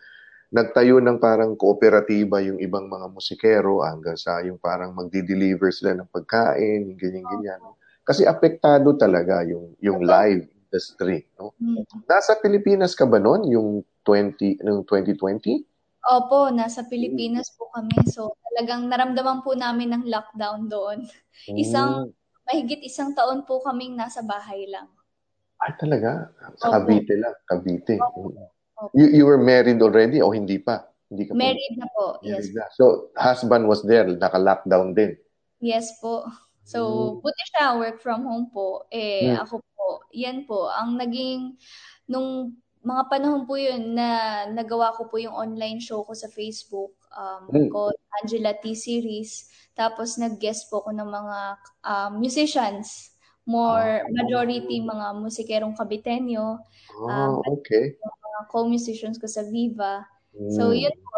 S2: Nagtayo ng parang kooperatiba yung ibang mga musikero hanggang sa yung parang magdi-deliver sila ng pagkain, ganyan ganyan. Kasi apektado talaga yung yung live industry, no?
S5: Hmm.
S2: Nasa Pilipinas ka ba noon, yung 20, noong 2020?
S5: Opo, nasa Pilipinas po kami. So, talagang naramdaman po namin ng lockdown doon. [laughs] Isang, mahigit isang taon po kaming nasa bahay lang.
S2: Ay, talaga? Sa
S5: Opo.
S2: Cavite lang, Cavite.
S5: Opo.
S2: You, you were married already o hindi pa? Hindi ka pa-
S5: Married na po. Yes.
S2: married na. So, husband was there, naka-lockdown din.
S5: Yes po. So,
S2: Mm.
S5: buti siya, work from home po. Eh,
S2: Mm.
S5: ako po, yan po, ang naging, nung mga panahon po yun na nagawa ko po yung online show ko sa Facebook um,
S2: Mm.
S5: called Angela T Series. Tapos nag-guest po ko ng mga um, musicians. More, majority mga musikerong kabitenyo,
S2: Ah,
S5: Um,
S2: okay.
S5: mga co-musicians ko sa Viva. So,
S2: Mm.
S5: yun po,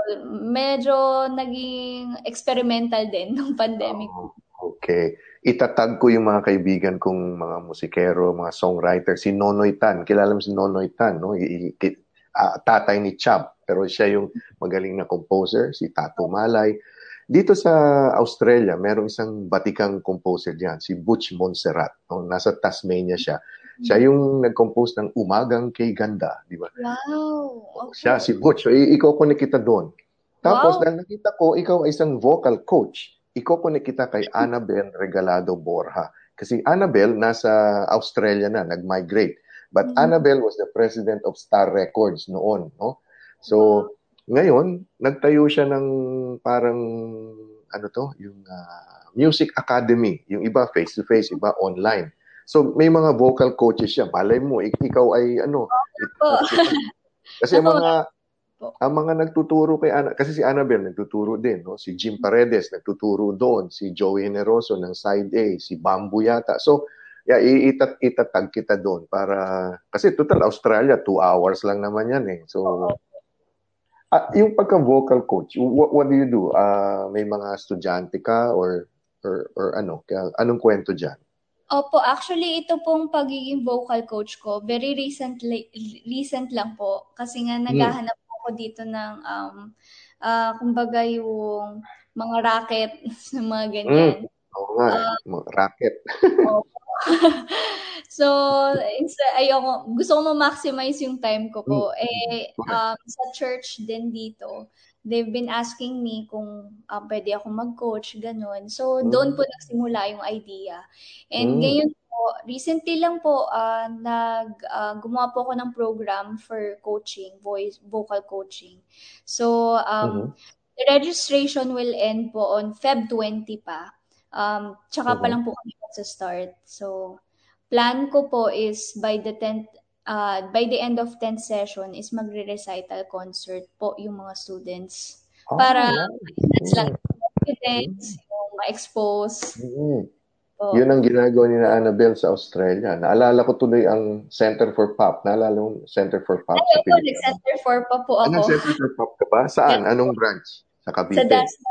S5: medyo naging experimental din nung pandemic.
S2: Oh, okay. Itatag ko yung mga kaibigan kong mga musikero, mga songwriter. Si Nonoy Tan. Kilala mo si Nonoy Tan, no? I- i- ah, tatay ni Chab. Pero siya yung magaling na composer, si Tato Malay. Dito sa Australia, merong isang batikang composer diyan, si Butch Montserrat. No? Nasa Tasmania siya. Siya yung nag-compose ng Umagang Kay Ganda, di ba?
S5: Wow! Okay.
S2: Siya, si Butch. I- i-connect kita doon. Tapos,
S5: Wow.
S2: dahil nakita ko, ikaw ay isang vocal coach, i-connect kita kay Annabel Regalado Borja. Kasi Annabel, nasa Australia na, nag-migrate. But
S5: Mm.
S2: Annabel was the president of Star Records noon, no? So, ngayon, nagtayo siya ng parang ano to, yung uh, music academy. Yung iba face-to-face, iba online. So may mga vocal coaches siya. Malay mo, ikaw ay ano.
S5: Oh, [laughs]
S2: kasi ang ang mga nagtuturo kay Ana, kasi si Annabel nagtuturo din, no? Si Jim Paredes nagtuturo doon, si Joey Generoso ng Side A, si Bamboo yata. So, yeah, itat itatag kita doon para kasi total Australia, two hours lang naman yan eh. So, uh, yung pagka-vocal coach, what, what do you do? Uh, may mga estudyante ka or or, or ano? Anong kwento diyan?
S5: Opo, actually ito pong pagiging vocal coach ko, very recently recent lang po kasi nga hmm. naghahanap. Ako dito ng um uh, kumbaga yung mga racket [laughs] sa mga ganyan.
S2: Hmm. Oo nga, uh, racket. [laughs] [laughs]
S5: so, instead, ayoko, gusto ko ma-maximize yung time ko po. Hmm. Eh, um, sa church din dito, they've been asking me kung uh, pwede ako mag-coach, ganun. So, mm. doon po nagsimula yung idea. And mm. ngayon po, recently lang po, uh, nag, uh, gumawa po ako ng program for coaching, voice, vocal coaching. So, um, mm-hmm. the registration will end po on Feb 20 pa. Um, tsaka mm-hmm. pa lang po kami sa start. So, plan ko po is by the 10th uh, by the end of 10th session is magre-recital concert po yung mga students. Oh, para that's lang confidence, mm-hmm. yung ma-expose.
S2: Mm-hmm. Oh. Yun ang ginagawa ni na Annabelle sa Australia. Naalala ko tuloy ang Center for Pop. Naalala mo Center for Pop Ay,
S5: sa Pilipinas? Center for Pop po ako.
S2: Anong Center for Pop ka ba? Saan? Yes. Anong branch? Sa Cavite?
S5: Sa Dasma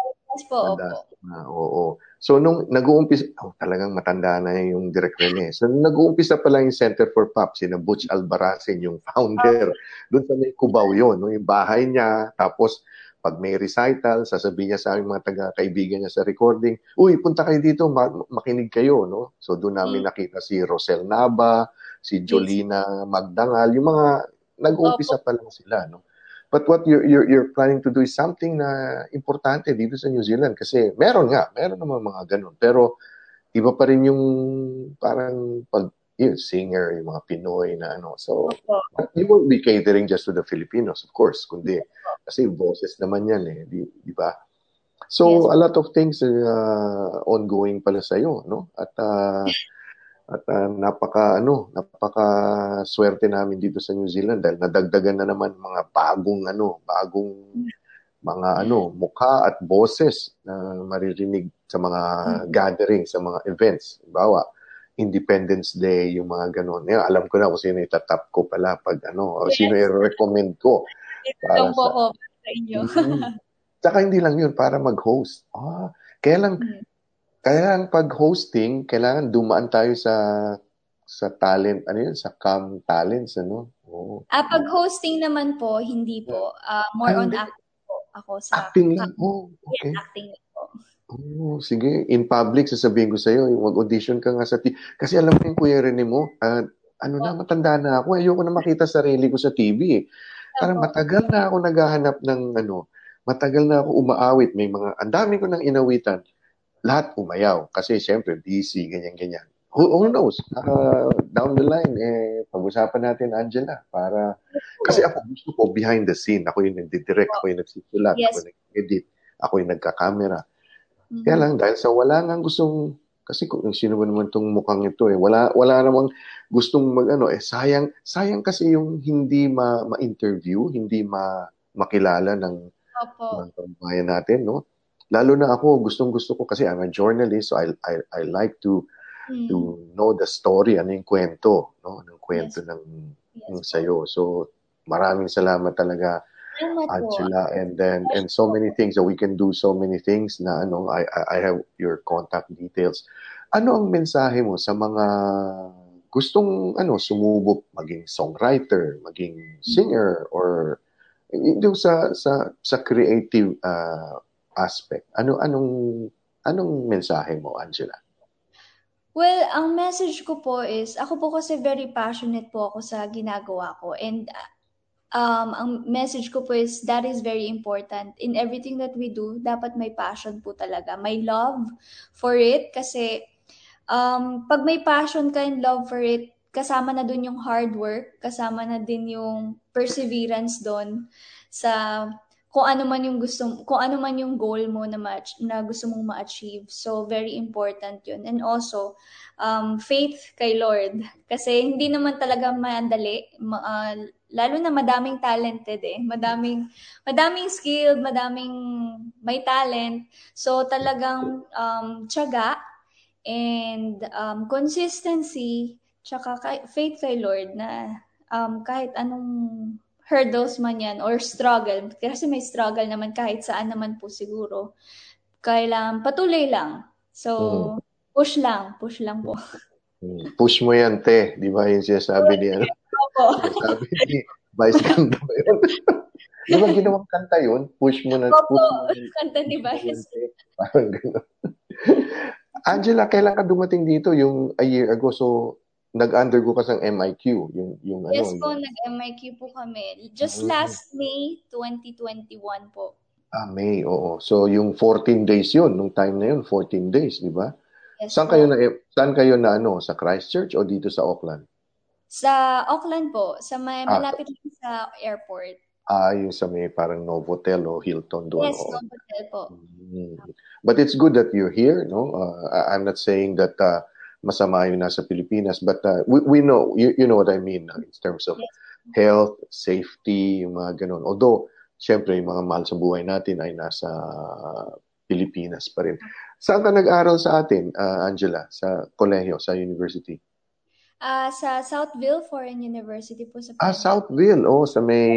S5: po. Sa
S2: Dasma, oo. So, nung nag-uumpisa, oh, talagang matanda na yung Direk Rene. So, nung nag-uumpisa pa lang yung Center for Pop, si Butch Albaracin, yung founder. Doon sa may Cubao yun, no? yung bahay niya. Tapos, pag may recital, sasabihin niya sa aming mga taga-kaibigan niya sa recording, uy, punta kayo dito, makinig kayo. No? So, doon namin mm. nakita si Rosel Nava, si Jolina Magdangal, yung mga nag-uumpisa pa lang sila. No? But what you're, you're, you're planning to do is something na importante dito sa New Zealand kasi meron nga, meron naman mga ganun. Pero iba pa rin yung parang pag yung singer, yung mga Pinoy na ano. So, you won't be catering just to the Filipinos, of course, kundi kasi boses naman yan eh, di, di ba? So, yes. a lot of things uh, ongoing pala sa iyo, no? At uh, [laughs] at uh, napaka ano, napaka swerte namin dito sa New Zealand dahil nadagdagan na naman mga bagong ano, bagong mga ano, mukha at boses na maririnig sa mga gathering, sa mga events. Bawa, Independence Day, yung mga ganun. Yan, alam ko na kung sino itatap ko pala pag ano, o sino i-recommend ko.
S5: Para sa, ko sa inyo. mm-hmm.
S2: Saka hindi lang yun, para mag-host. Ah, kaya lang, mm-hmm kaya ang pag-hosting, kailangan dumaan tayo sa sa talent, ano yun, sa cam talents, ano?
S5: Oh. Ah, pag-hosting naman po, hindi po. Uh, more Ay, on acting po ako sa...
S2: Acting lang? Oh, okay.
S5: Yes, acting lang po.
S2: Oh, sige. In public, sasabihin ko sa'yo, mag-audition ka nga sa TV. Kasi alam mo yung kuya Rene mo, uh, ano na, matanda na ako. Ayoko na makita sarili ko sa TV. Eh. Parang matagal na ako naghahanap ng ano, matagal na ako umaawit. May mga, ang dami ko nang inawitan lahat umayaw. Kasi siyempre, busy, ganyan-ganyan. Who, who knows? Uh, down the line, eh, pag-usapan natin, Angela, para... Kasi ako gusto ko behind the scene. Ako yung nagdidirect, ako yung nagsisulat, yes. ako yung nag-edit, ako yung nagka-camera. Mm-hmm. Kaya lang, dahil sa wala nga gustong... Kasi kung sino ba naman itong mukhang ito eh, wala, wala namang gustong mag ano, eh, sayang, sayang kasi yung hindi ma, ma-interview, hindi ma, makilala ng, Opo. ng kabayan natin, no? lalo na ako gustong gusto ko kasi I'm a journalist so I I, I like to mm. to know the story ano yung kwento no ng kwento yes. ng yes. ng sayo so maraming salamat talaga Angela and then and so many things that we can do so many things na ano I I have your contact details ano ang mensahe mo sa mga gustong ano sumubok maging songwriter maging singer or yung sa sa sa creative uh, aspect. Ano anong anong mensahe mo, Angela?
S5: Well, ang message ko po is, ako po kasi very passionate po ako sa ginagawa ko. And um, ang message ko po is, that is very important. In everything that we do, dapat may passion po talaga. May love for it. Kasi um, pag may passion ka and love for it, kasama na dun yung hard work, kasama na din yung perseverance doon sa kung ano man yung gusto kung ano man yung goal mo na ma- na gusto mong ma-achieve. So very important 'yun. And also um, faith kay Lord kasi hindi naman talaga madali ma- uh, lalo na madaming talented eh. Madaming madaming skilled, madaming may talent. So talagang um tiyaga and um, consistency tsaka kay, faith kay Lord na um, kahit anong hurdles man yan or struggle, kasi may struggle naman kahit saan naman po siguro, kailangan patuloy lang. So, mm. push lang, push lang po.
S2: Hmm. Push mo yan, te. Di ba yung sinasabi niya? Opo. Sabi ni Vice Ganda ba yun? [laughs] Di ba ginawang kanta yun? Push mo na.
S5: Opo,
S2: push
S5: mo [laughs] kanta ni Vice.
S2: Parang gano'n. [laughs] Angela, kailan ka dumating dito? Yung a year ago. So, nag-undergo ka sa MIQ, yung yung
S5: yes
S2: ano.
S5: po, nag-MIQ po kami. Just mm-hmm. last May 2021 po.
S2: Ah, May, oo. So yung 14 days 'yun, nung time na 'yun, 14 days, di ba? Yes, saan kayo na saan kayo na ano, sa Christchurch o dito sa Auckland?
S5: Sa Auckland po, sa may ah, malapit lang sa airport.
S2: Ah, yung sa may parang Novotel o Hilton doon.
S5: Yes, Novotel po. Mm-hmm.
S2: But it's good that you're here, no? Uh, I'm not saying that uh, masama yung nasa Pilipinas. But uh, we, we know, you, you know what I mean uh, in terms of health, safety, yung mga ganun. Although, syempre, yung mga mahal sa buhay natin ay nasa Pilipinas pa rin. Saan ka nag-aral sa atin, uh, Angela? Sa kolehiyo, sa university?
S5: Uh, sa Southville Foreign University po sa
S2: Ah, Southville. Oh, sa may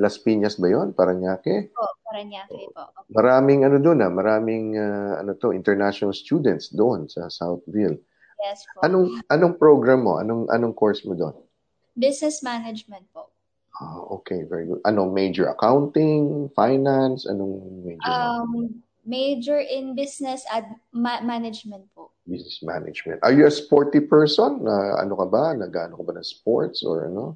S2: Las Piñas ba 'yon? Paranaque?
S5: Po, Paranaque po.
S2: Maraming ano doon ah, maraming uh, ano to, international students doon sa Southville.
S5: Yes po.
S2: Anong anong program mo? Anong anong course mo doon?
S5: Business management po.
S2: Ah, okay, very good. Anong major accounting, finance, anong major?
S5: Um, major in business ad ma- management po.
S2: Business management. Are you a sporty person? Na ano ka ba? Nagano ka ba ng sports or ano?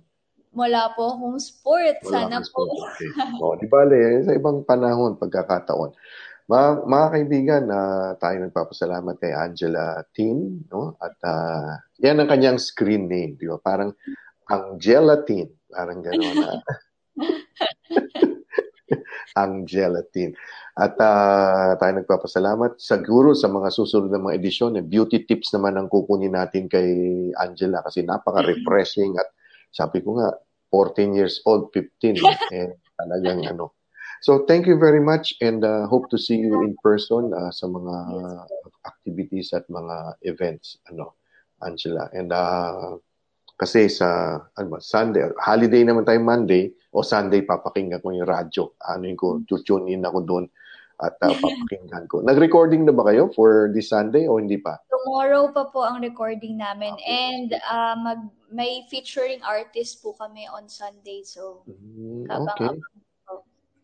S5: Wala po akong sport. Wala Sana po.
S2: Okay. [laughs] oh, di bale, sa ibang panahon, pagkakataon. Mga, mga kaibigan, uh, tayo nagpapasalamat kay Angela Tin, no? At uh, yan ang kanyang screen name, di ba? Parang Angela Tin, parang gano'n na. [laughs] [laughs] Angela Tin. At uh, tayo nagpapasalamat. Siguro sa mga susunod na mga edisyon, eh, beauty tips naman ang kukunin natin kay Angela kasi napaka-refreshing at sabi ko nga, 14 years old, 15, [laughs] eh, talagang ano, So thank you very much and uh, hope to see you in person uh, sa mga activities at mga events ano Angela. And uh, kasi sa ano ba, Sunday, holiday naman tayo Monday o Sunday papakinggan ko yung radyo. Ano yung ko, tune in ako doon at uh, papakinggan ko. Nag-recording na ba kayo for this Sunday o hindi pa?
S5: Tomorrow pa po ang recording namin okay. and uh, mag may featuring artist po kami on Sunday so
S2: mm, okay.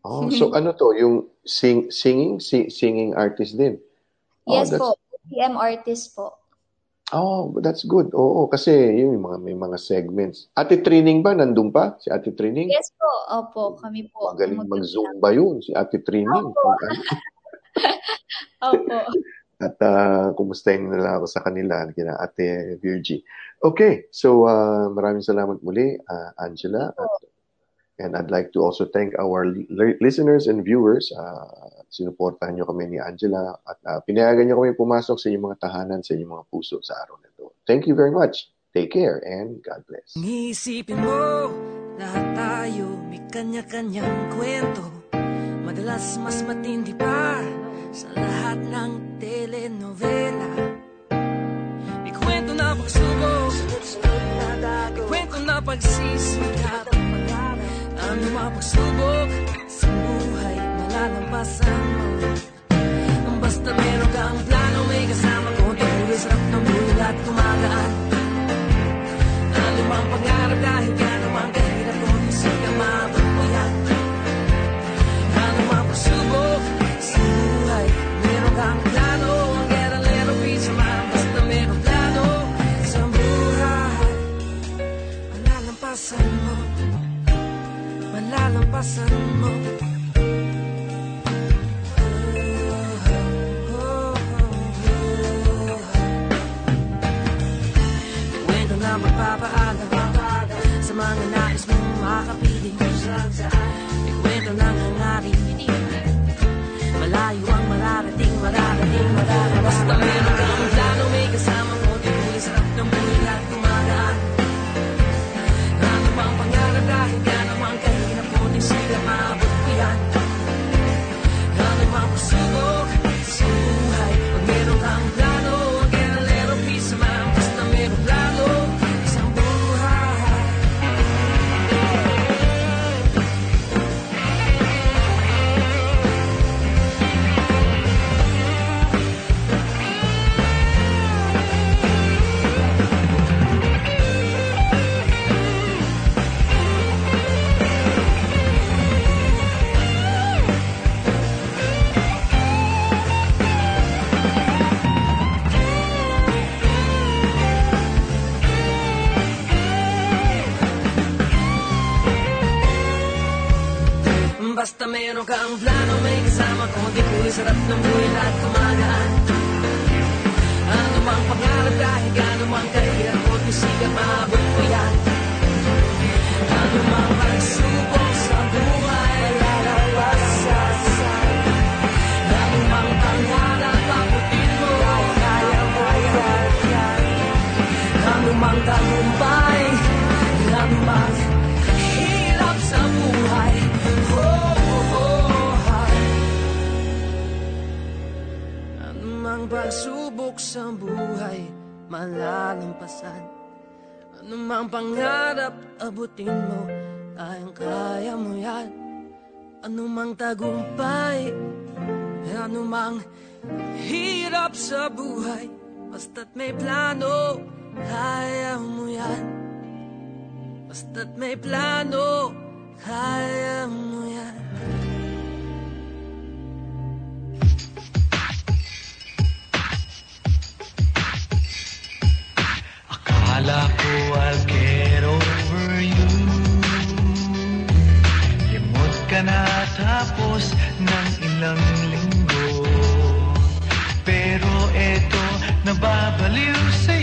S2: Oh, so [laughs] ano to, yung sing, singing, si, singing artist din?
S5: Oh, yes po, PM artist po.
S2: Oh, that's good. Oo, kasi yung mga may mga segments. Ate Training ba nandun pa? Si Ate Training?
S5: Yes po. Opo, kami po.
S2: Magaling mag-Zumba yun, si Ate Training.
S5: Opo. [laughs] Opo.
S2: At uh, kumustahin nila ako sa kanila, kina Ate Virgie. Okay, so uh, maraming salamat muli, uh, Angela. At And I'd like to also thank our li- listeners and viewers. Uh, sinuportahan nyo kami ni Angela at uh, pinayagan nyo kami pumasok sa inyong mga tahanan, sa inyong mga puso sa araw na ito. Thank you very much. Take care and God bless.
S3: Isipin mo, lahat tayo may kanya-kanyang kwento. Madalas mas matindi pa sa lahat ng telenovela. May kwento na pagsubok, may kwento na pagsisikap. Ang mga pagsubok malalampasan mo Basta meron kang plano may kasama ko. Tungkol sarap ng buhay at kumagaan Ano mang pangarap kahit yan naman kahirap kung hindi ka mapagpuyat Ano mang pagsubok sa buhay. Meron kang plano Ang geralero pizza man Basta meron plano sa buhay. Malalampasan mo. Malalampasan mo mga nais mong makapiling May kwento ka nang hangarin Malayo ang mararating, mararating, mararating. Basta meron Meron kang plano, may kasama ko Di ko sarap ng buhay lahat kumagaan. Ano mang pangarap kahit gaano mang kahirap mo Tisigap maabot ko yan. Ano mang pagsubok Malalampasan Anumang pangarap abutin mo. Kayang kaya mo yan. Anumang tagumpay Anumang hirap sa buhay Basta't may plano Kaya mo yan. Basta't may plano, kaya mo yan.
S1: Akala ko I'll get over you. Limot ka na tapos ng ilang linggo. Pero eto, nababaliw sa'yo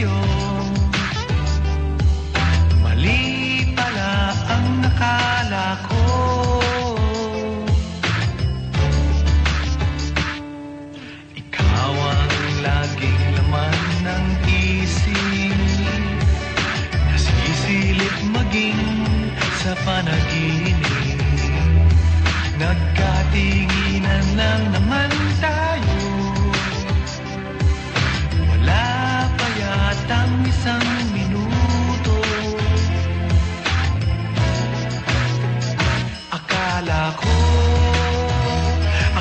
S1: Maging sa panaginip Nagkatinginan lang naman tayo. Wala pa yatang isang minuto. Akala ko,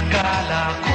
S1: akala ko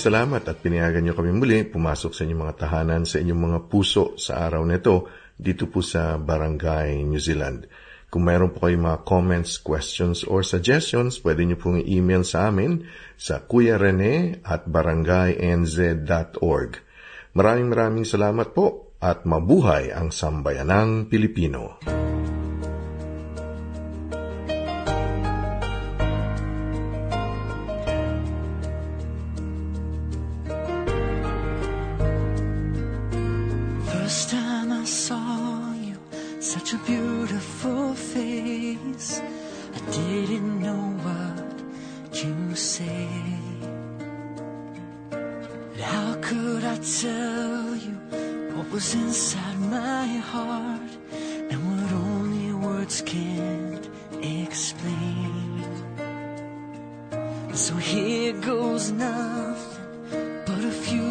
S2: salamat at pinayagan niyo kami muli pumasok sa inyong mga tahanan sa inyong mga puso sa araw na ito dito po sa Barangay New Zealand. Kung mayroon po kayong mga comments, questions, or suggestions, pwede niyo pong i-email sa amin sa kuyarene at barangaynz.org. Maraming maraming salamat po at mabuhay ang sambayanang Pilipino.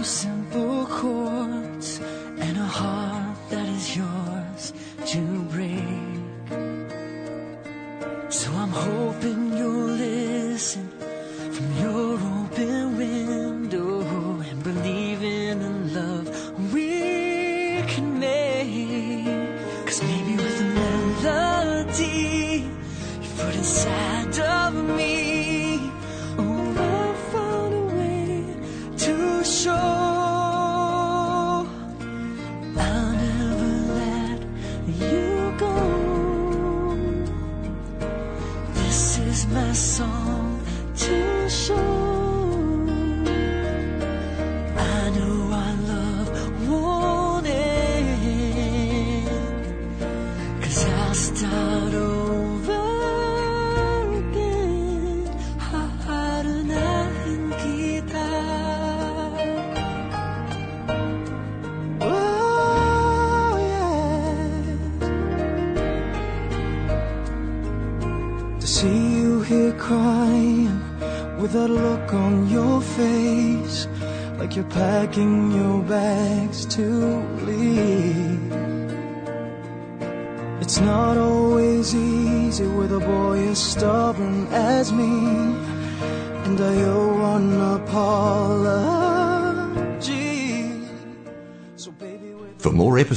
S3: Simple chords and a heart that is yours to break. So I'm hoping